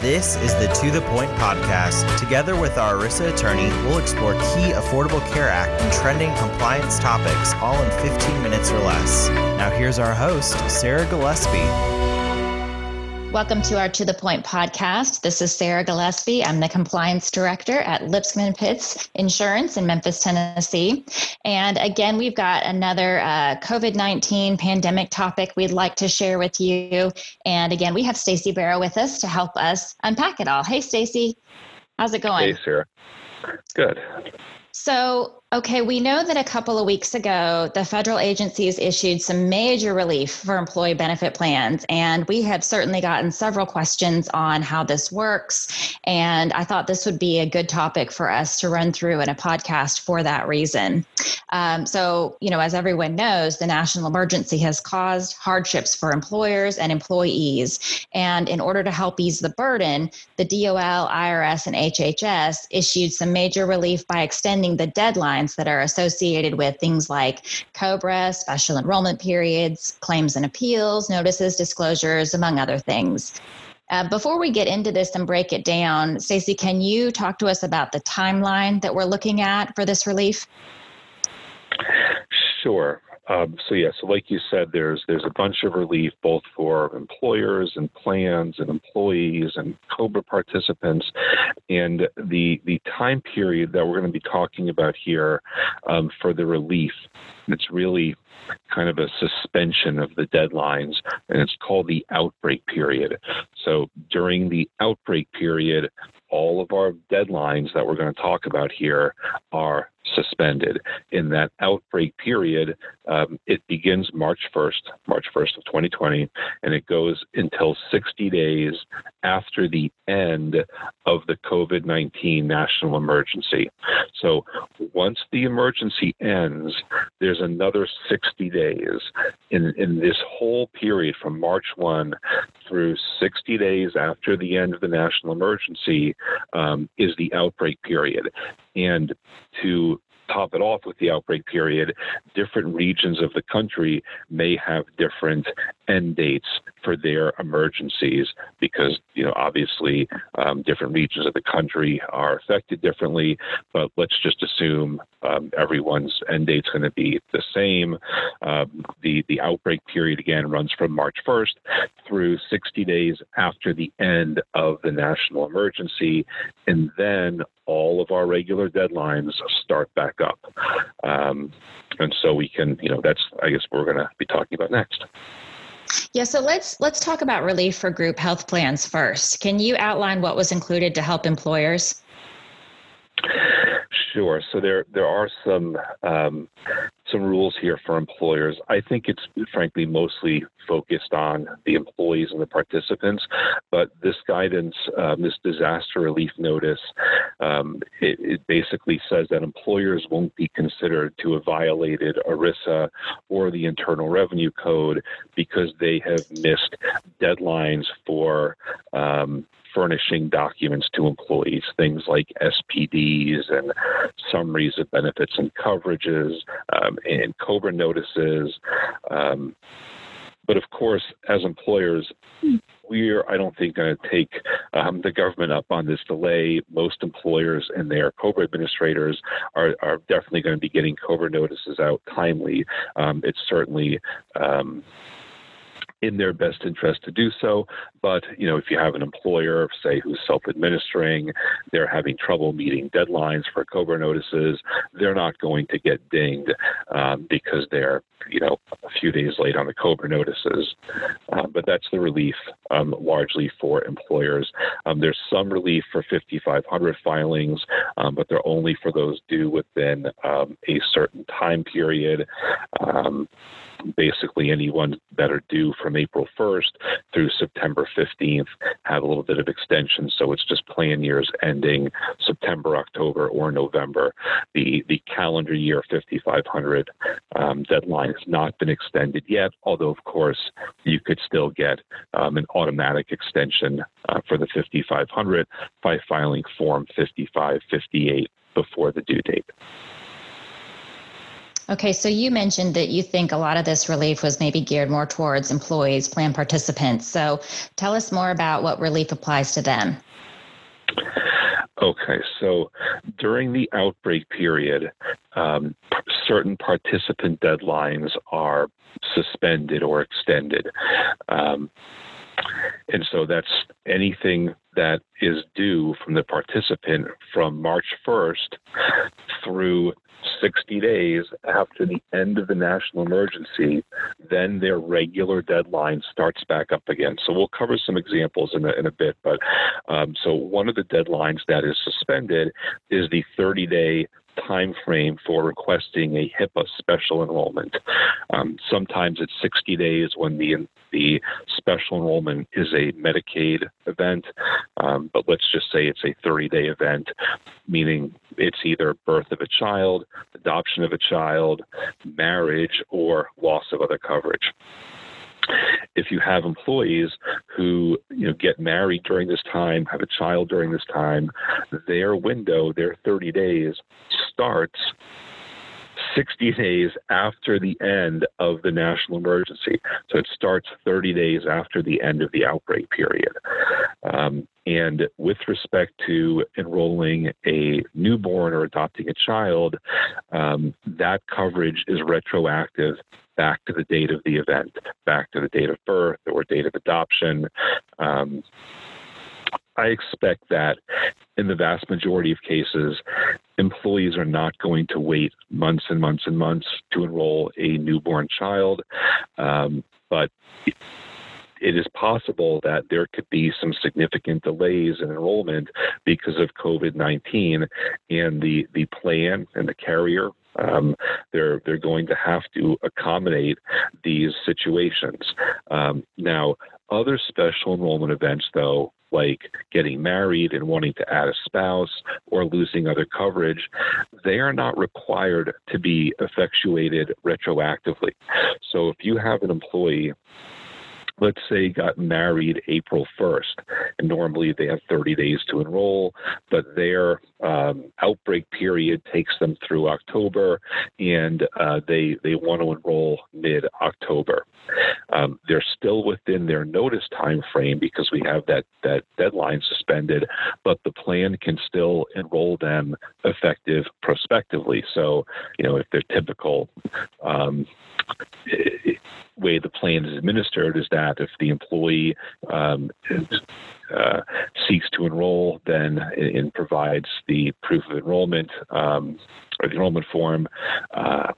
This is the To The Point podcast. Together with our ERISA attorney, we'll explore key Affordable Care Act and trending compliance topics all in 15 minutes or less. Now, here's our host, Sarah Gillespie. Welcome to our To The Point podcast. This is Sarah Gillespie. I'm the compliance director at Lipscomb Pitts Insurance in Memphis, Tennessee. And again, we've got another uh, COVID 19 pandemic topic we'd like to share with you. And again, we have Stacy Barrow with us to help us unpack it all. Hey, Stacy, how's it going? Hey, Sarah. Good. So, Okay, we know that a couple of weeks ago, the federal agencies issued some major relief for employee benefit plans. And we have certainly gotten several questions on how this works. And I thought this would be a good topic for us to run through in a podcast for that reason. Um, so, you know, as everyone knows, the national emergency has caused hardships for employers and employees. And in order to help ease the burden, the DOL, IRS, and HHS issued some major relief by extending the deadline that are associated with things like COBRA, special enrollment periods, claims and appeals, notices, disclosures, among other things. Uh, before we get into this and break it down, Stacy, can you talk to us about the timeline that we're looking at for this relief? Sure. Um, so yeah, so like you said, there's there's a bunch of relief both for employers and plans and employees and COBRA participants, and the the time period that we're going to be talking about here um, for the relief, it's really kind of a suspension of the deadlines, and it's called the outbreak period. So during the outbreak period, all of our deadlines that we're going to talk about here are suspended. In that outbreak period, um, it begins March 1st, March 1st of 2020, and it goes until 60 days after the end of the COVID 19 national emergency. So once the emergency ends, there's another 60 days in, in this whole period from March 1 through 60 days after the end of the national emergency um, is the outbreak period. And to top it off with the outbreak period, different regions of the country may have different end dates for their emergencies because, you know, obviously um, different regions of the country are affected differently. But let's just assume um, everyone's end date's going to be the same. Um, the the outbreak period again runs from March 1st through 60 days after the end of the national emergency, and then all of our regular deadlines start back up. Um, and so we can, you know, that's I guess we're going to be talking about next. Yeah, so let's let's talk about relief for group health plans first. Can you outline what was included to help employers? Sure. So there there are some um, some rules here for employers. I think it's frankly mostly focused on the employees and the participants, but this guidance, um, this disaster relief notice, um, it, it, basically says that employers won't be considered to have violated ERISA or the Internal Revenue Code because they have missed deadlines for um, furnishing documents to employees, things like SPDs and summaries of benefits and coverages um, and COBRA notices. Um, but of course, as employers, we're, I don't think, going to take um, the government up on this delay. Most employers and their COBRA administrators are, are definitely going to be getting COBRA notices out timely. Um, it's certainly um, in their best interest to do so. But you know, if you have an employer, say, who's self-administering, they're having trouble meeting deadlines for COBRA notices, they're not going to get dinged um, because they're you know a few days late on the COBRA notices. Uh, but that's the relief um, largely for employers. Um, there's some relief for 5,500 filings, um, but they're only for those due within um, a certain time period. Um, basically anyone that are due from April 1st through September 15th have a little bit of extension. So it's just plan years ending September, October, or November. The the calendar year 5500 um, deadline has not been extended yet, although of course you could still get um, an automatic extension uh, for the 5500 by filing Form 5558 before the due date. Okay, so you mentioned that you think a lot of this relief was maybe geared more towards employees, plan participants. So tell us more about what relief applies to them. Okay, so during the outbreak period, um, certain participant deadlines are suspended or extended. Um, and so that's anything that is due from the participant from March 1st through 60 days after the end of the national emergency, then their regular deadline starts back up again. So we'll cover some examples in a, in a bit. But um, so one of the deadlines that is suspended is the 30 day time frame for requesting a HIPAA special enrollment. Um, sometimes it's 60 days when the the special enrollment is a Medicaid event, um, but let's just say it's a 30 day event, meaning it's either birth of a child, adoption of a child, marriage, or loss of other coverage if you have employees who you know get married during this time, have a child during this time, their window, their 30 days starts 60 days after the end of the national emergency. So it starts 30 days after the end of the outbreak period. Um, and with respect to enrolling a newborn or adopting a child, um, that coverage is retroactive back to the date of the event, back to the date of birth or date of adoption. Um, I expect that in the vast majority of cases, employees are not going to wait months and months and months to enroll a newborn child. Um, but it is possible that there could be some significant delays in enrollment because of COVID 19 and the, the plan and the carrier. Um, they're they're going to have to accommodate these situations. Um, now, other special enrollment events, though, like getting married and wanting to add a spouse or losing other coverage, they are not required to be effectuated retroactively. So if you have an employee let's say got married April 1st, and normally they have 30 days to enroll, but their um, outbreak period takes them through October, and uh, they they want to enroll mid October. Um, they're still within their notice time frame because we have that that deadline suspended, but the plan can still enroll them effective prospectively. So you know if they're typical. Um, way the plan is administered is that if the employee um, uh, seeks to enroll, then and provides the proof of enrollment um, or the enrollment form uh,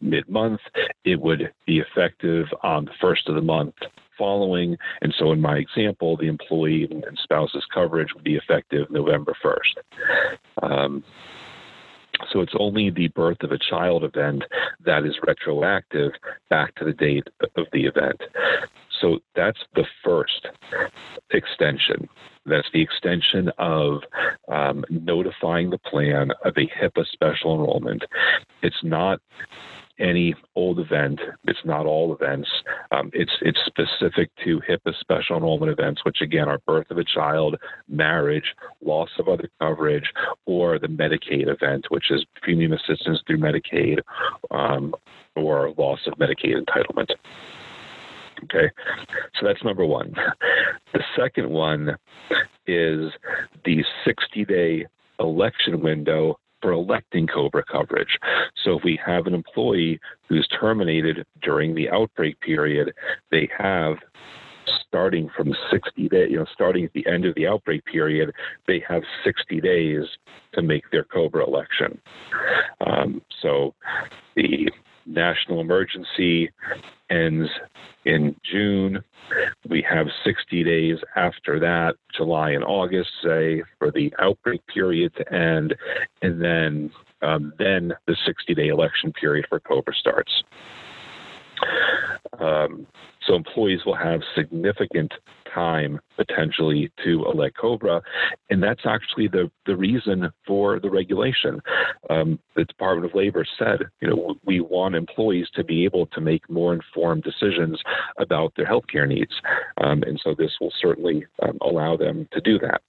mid-month, it would be effective on the first of the month following. And so, in my example, the employee and spouse's coverage would be effective November 1st. Um, so it's only the birth of a child event that is retroactive back to the date of the event. So that's the first extension. That's the extension of um, notifying the plan of a HIPAA special enrollment. It's not any old event. It's not all events. Um, it's it's specific to HIPAA special enrollment events, which again are birth of a child, marriage, loss of other coverage, or the Medicaid event, which is premium assistance through Medicaid um, or loss of Medicaid entitlement. Okay, so that's number one. The second one is the 60 day election window for electing COBRA coverage. So if we have an employee who's terminated during the outbreak period, they have starting from 60 days, you know, starting at the end of the outbreak period, they have 60 days to make their COBRA election. Um, so the national emergency ends in June. We have 60 days after that, July and August, say, for the outbreak period to end, and then um, then the 60-day election period for COBRA starts. Um, so employees will have significant time potentially to elect COBRA, and that's actually the the reason for the regulation. Um, the Department of Labor said, you know, we want employees to be able to make more informed decisions about their healthcare needs, um, and so this will certainly um, allow them to do that.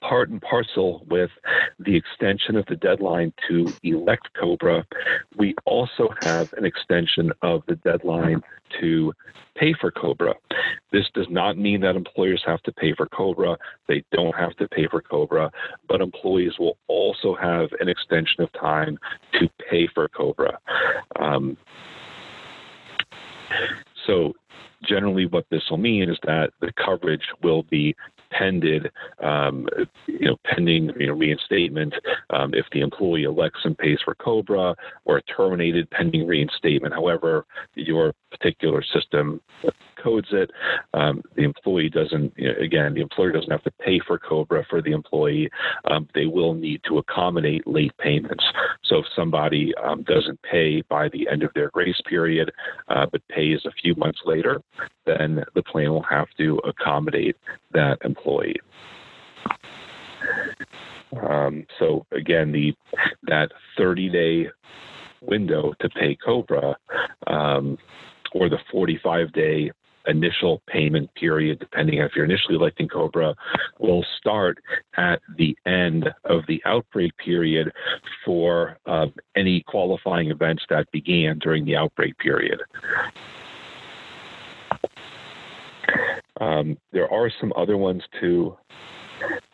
Part and parcel with the extension of the deadline to elect COBRA, we also have an extension of the deadline to pay for COBRA. This does not mean that employers have to pay for COBRA. They don't have to pay for COBRA, but employees will also have an extension of time to pay for COBRA. Um, so generally what this will mean is that the coverage will be pended, um, you know, pending you know, reinstatement um, if the employee elects and pays for COBRA, or terminated pending reinstatement. However, your particular system codes it. Um, the employee doesn't, you know, again, the employer doesn't have to pay for COBRA for the employee. Um, they will need to accommodate late payments. So if somebody um, doesn't pay by the end of their grace period, uh, but pays a few months later, then the plan will have to accommodate that employee. Um, so again, the that 30 day window to pay Cobra um, or the 45 day initial payment period, depending on if you're initially electing Cobra, will start at the end of the outbreak period for uh, any qualifying events that began during the outbreak period. Um, there are some other ones too.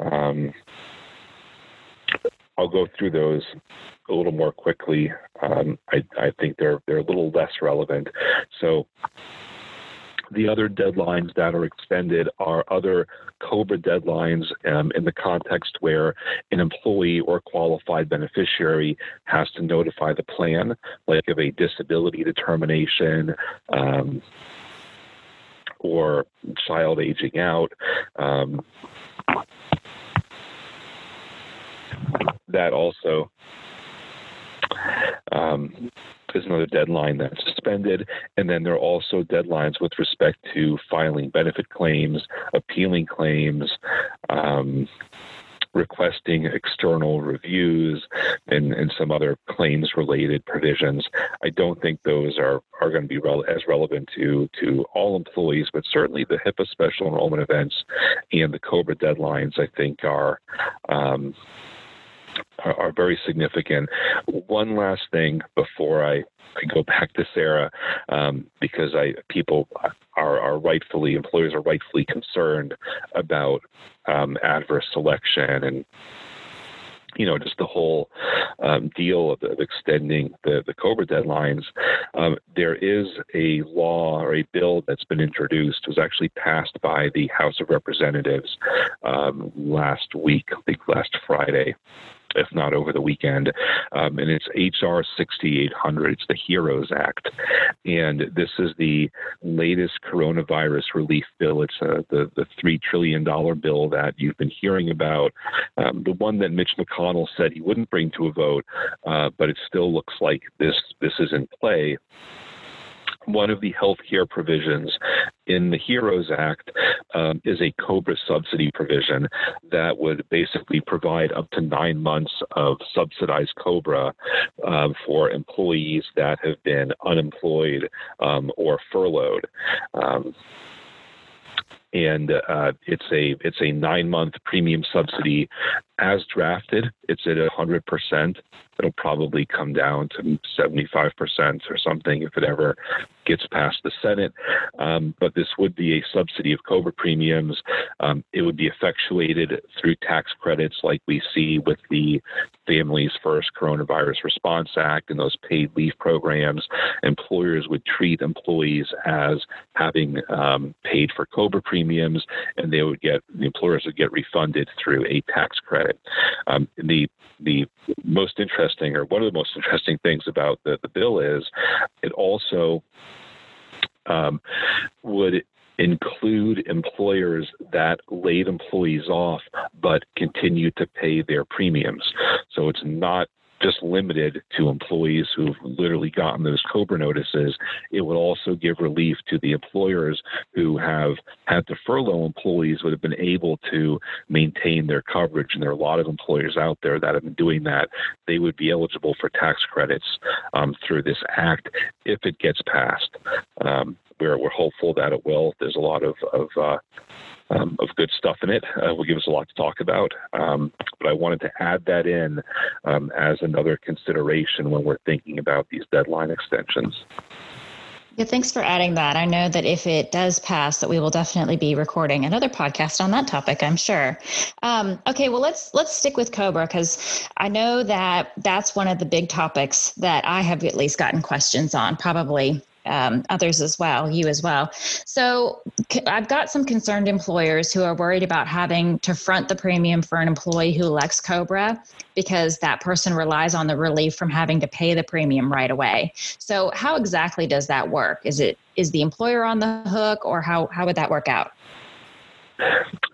Um, I'll go through those a little more quickly. Um, I, I, think they're they're a little less relevant. So the other deadlines that are extended are other COBRA deadlines um, in the context where an employee or qualified beneficiary has to notify the plan, like of a disability determination. Um, or child aging out, um, that also um, is another deadline that's suspended. And then there are also deadlines with respect to filing benefit claims, appealing claims, um, requesting external reviews and, and some other claims related provisions. I don't think those are, are going to be rel- as relevant to, to all employees, but certainly the HIPAA special enrollment events and the COBRA deadlines, I think, are. Um, are, are very significant. One last thing before I, I go back to Sarah, um, because I people are, are rightfully employers are rightfully concerned about um, adverse selection and you know, just the whole um, deal of, of, extending the, the COBRA deadlines, um, there is a law or a bill that's been introduced, was actually passed by the House of Representatives um, last week, I think last Friday, if not over the weekend. Um, and it's HR 6800. It's the HEROES Act. And this is the latest coronavirus relief bill. It's uh, the, the $3 trillion bill that you've been hearing about, um, the one that Mitch McConnell said he wouldn't bring to a vote, uh, but it still looks like this, this is in play one of the health care provisions in the HEROES Act um, is a COBRA subsidy provision that would basically provide up to nine months of subsidized COBRA um, for employees that have been unemployed um, or furloughed. Um, and uh, it's a it's a nine month premium subsidy as drafted. It's at hundred percent. It'll probably come down to seventy five percent or something if it ever gets past the Senate. Um, but this would be a subsidy of COBRA premiums. Um, it would be effectuated through tax credits like we see with the Families First Coronavirus Response Act and those paid leave programs. Employers would treat employees as having um, paid for COBRA premiums, and they would get the employers would get refunded through a tax credit. Um, the the most interesting, or one of the most interesting things about the, the bill is it also um, would include employers that laid employees off but continue to pay their premiums. So it's not just limited to employees who've literally gotten those COBRA notices. It would also give relief to the employers who have had to furlough employees would have been able to maintain their coverage. And there are a lot of employers out there that have been doing that. They would be eligible for tax credits um, through this act if it gets passed. Um, we're, we're hopeful that it will. There's a lot of, of uh, um, of good stuff in it. Uh, will give us a lot to talk about. Um, but I wanted to add that in um, as another consideration when we're thinking about these deadline extensions. Yeah, thanks for adding that. I know that if it does pass, that we will definitely be recording another podcast on that topic. I'm sure. Um, okay, well let's let's stick with Cobra because I know that that's one of the big topics that I have at least gotten questions on. Probably um, others as well, you as well. So I've got some concerned employers who are worried about having to front the premium for an employee who elects Cobra because that person relies on the relief from having to pay the premium right away. So how exactly does that work? Is it is the employer on the hook, or how how would that work out?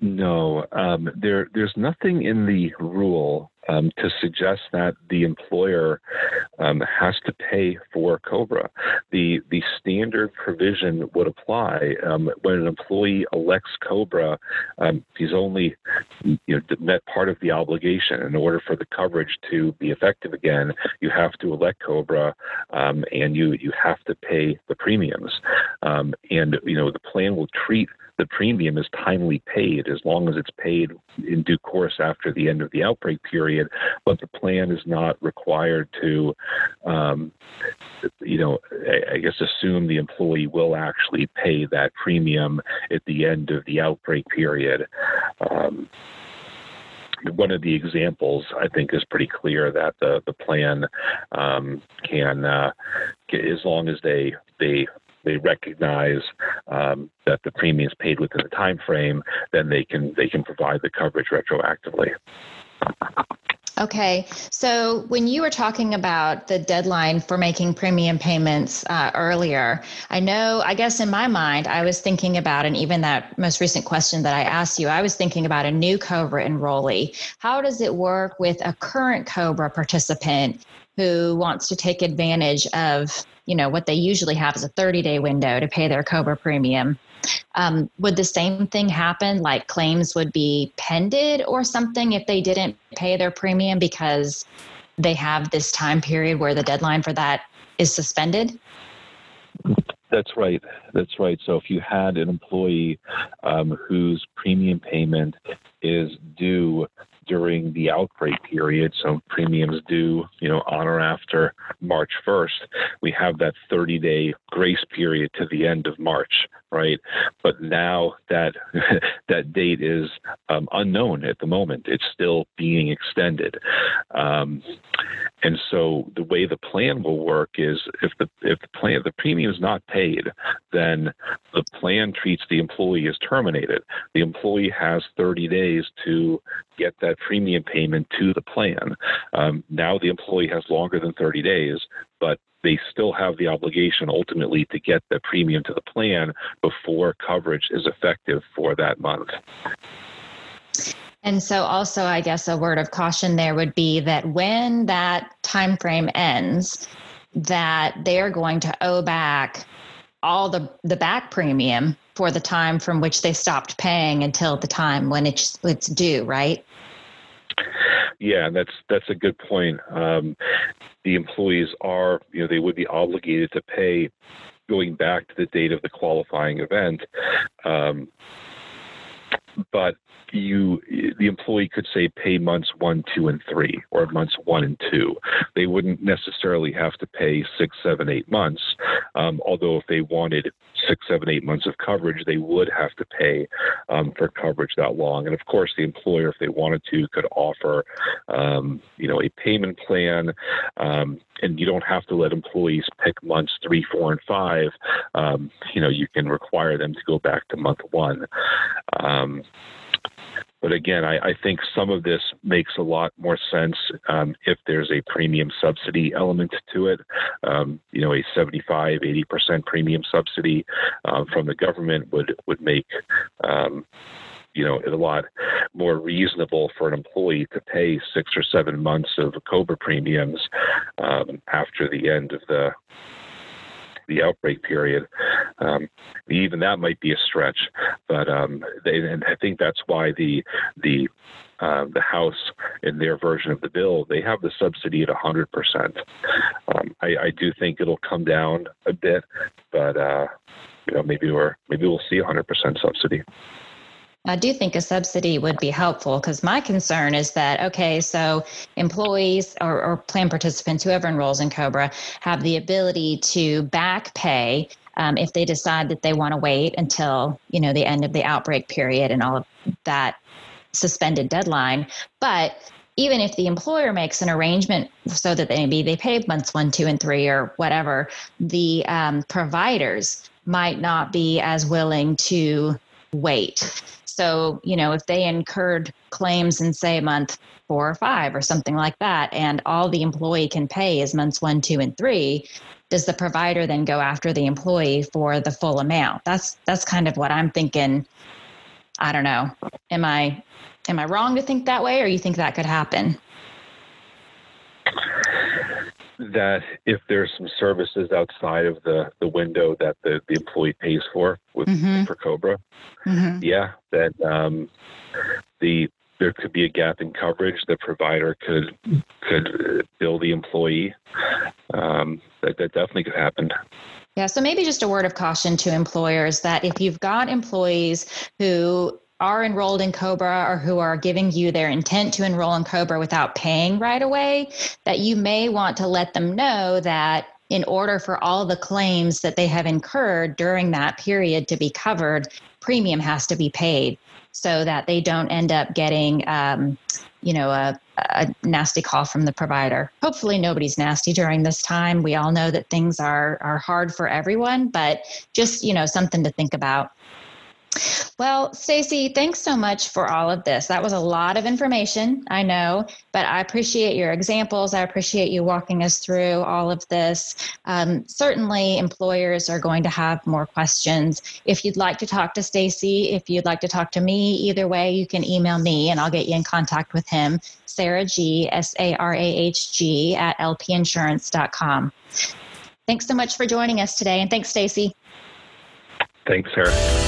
No, um, there there's nothing in the rule um, to suggest that the employer um, has to pay for COBRA. The the standard provision would apply um, when an employee elects COBRA. Um, he's only you know, met part of the obligation. In order for the coverage to be effective again, you have to elect COBRA, um, and you you have to pay the premiums. Um, and you know the plan will treat the premium is timely paid as long as it's paid in due course after the end of the outbreak period. But the plan is not required to, um, you know, I, guess assume the employee will actually pay that premium at the end of the outbreak period. Um, one of the examples I think is pretty clear that the the plan um, can, uh, as long as they they they recognize um, that the premium is paid within the time frame, then they can they can provide the coverage retroactively. Okay, so when you were talking about the deadline for making premium payments uh, earlier, I know, I guess in my mind, I was thinking about, and even that most recent question that I asked you, I was thinking about a new COBRA enrollee. How does it work with a current COBRA participant who wants to take advantage of you know what they usually have is a 30 day window to pay their cobra premium um, would the same thing happen like claims would be pended or something if they didn't pay their premium because they have this time period where the deadline for that is suspended that's right. That's right. So if you had an employee um, whose premium payment is due during the outbreak period, so premiums due, you know, on or after March 1st, we have that 30 day grace period to the end of March, right? But now that that date is um, unknown at the moment, it's still being extended. Um, and so the way the plan will work is if the if the plan the premium is not paid, then the plan treats the employee as terminated. The employee has 30 days to get that premium payment to the plan. Um, now the employee has longer than 30 days, but they still have the obligation ultimately to get the premium to the plan before coverage is effective for that month. And so also I guess a word of caution there would be that when that time frame ends that they're going to owe back all the the back premium for the time from which they stopped paying until the time when it's it's due, right? Yeah, that's that's a good point. Um, the employees are, you know, they would be obligated to pay going back to the date of the qualifying event. Um, but you the employee could say pay months one, two, and three, or months one and two. They wouldn't necessarily have to pay six, seven, eight months. Um, although if they wanted six, seven, eight months of coverage, they would have to pay um, for coverage that long. And of course, the employer, if they wanted to, could offer um, you know a payment plan. Um, and you don't have to let employees pick months three, four, and five. Um, you know, you can require them to go back to month one. Um, but again, I, I, think some of this makes a lot more sense um, if there's a premium subsidy element to it. Um, you know, a 75, 80% premium subsidy uh, from the government would, would make um, you know, it a lot more reasonable for an employee to pay six or seven months of COBRA premiums um, after the end of the the outbreak period. Um, even that might be a stretch, but um, they, and I think that's why the the uh, the House, in their version of the bill, they have the subsidy at 100%. Um, I, I, do think it'll come down a bit, but uh, you know maybe we're maybe we'll see 100% subsidy. I do think a subsidy would be helpful because my concern is that, okay, so employees or, or, plan participants, whoever enrolls in COBRA, have the ability to back pay um, if they decide that they want to wait until, you know, the end of the outbreak period and all of that suspended deadline. But even if the employer makes an arrangement so that maybe they pay months one, two, and three or whatever, the um, providers might not be as willing to wait. So, you know, if they incurred claims in, say, month four or five or something like that, and all the employee can pay is months one, two, and three, does the provider then go after the employee for the full amount? That's that's kind of what I'm thinking. I don't know. Am I am I wrong to think that way, or you think that could happen? that if there's some services outside of the, the window that the, the employee pays for with mm-hmm. for Cobra, mm-hmm. yeah, that um, the there could be a gap in coverage. The provider could could bill the employee. Um, that that definitely could happen. Yeah, so maybe just a word of caution to employers that if you've got employees who are enrolled in Cobra or who are giving you their intent to enroll in Cobra without paying right away, that you may want to let them know that in order for all the claims that they have incurred during that period to be covered, premium has to be paid so that they don't end up getting, um, you know, a, a nasty call from the provider. Hopefully, nobody's nasty during this time. We all know that things are are hard for everyone, but just you know, something to think about. Well, Stacy, thanks so much for all of this. That was a lot of information, I know, but I appreciate your examples. I appreciate you walking us through all of this. Um, certainly, employers are going to have more questions. If you'd like to talk to Stacy, if you'd like to talk to me, either way, you can email me and I'll get you in contact with him. Sarah G, S A R A H G, at lpinsurance.com. Thanks so much for joining us today, and thanks, Stacy. Thanks, Sarah.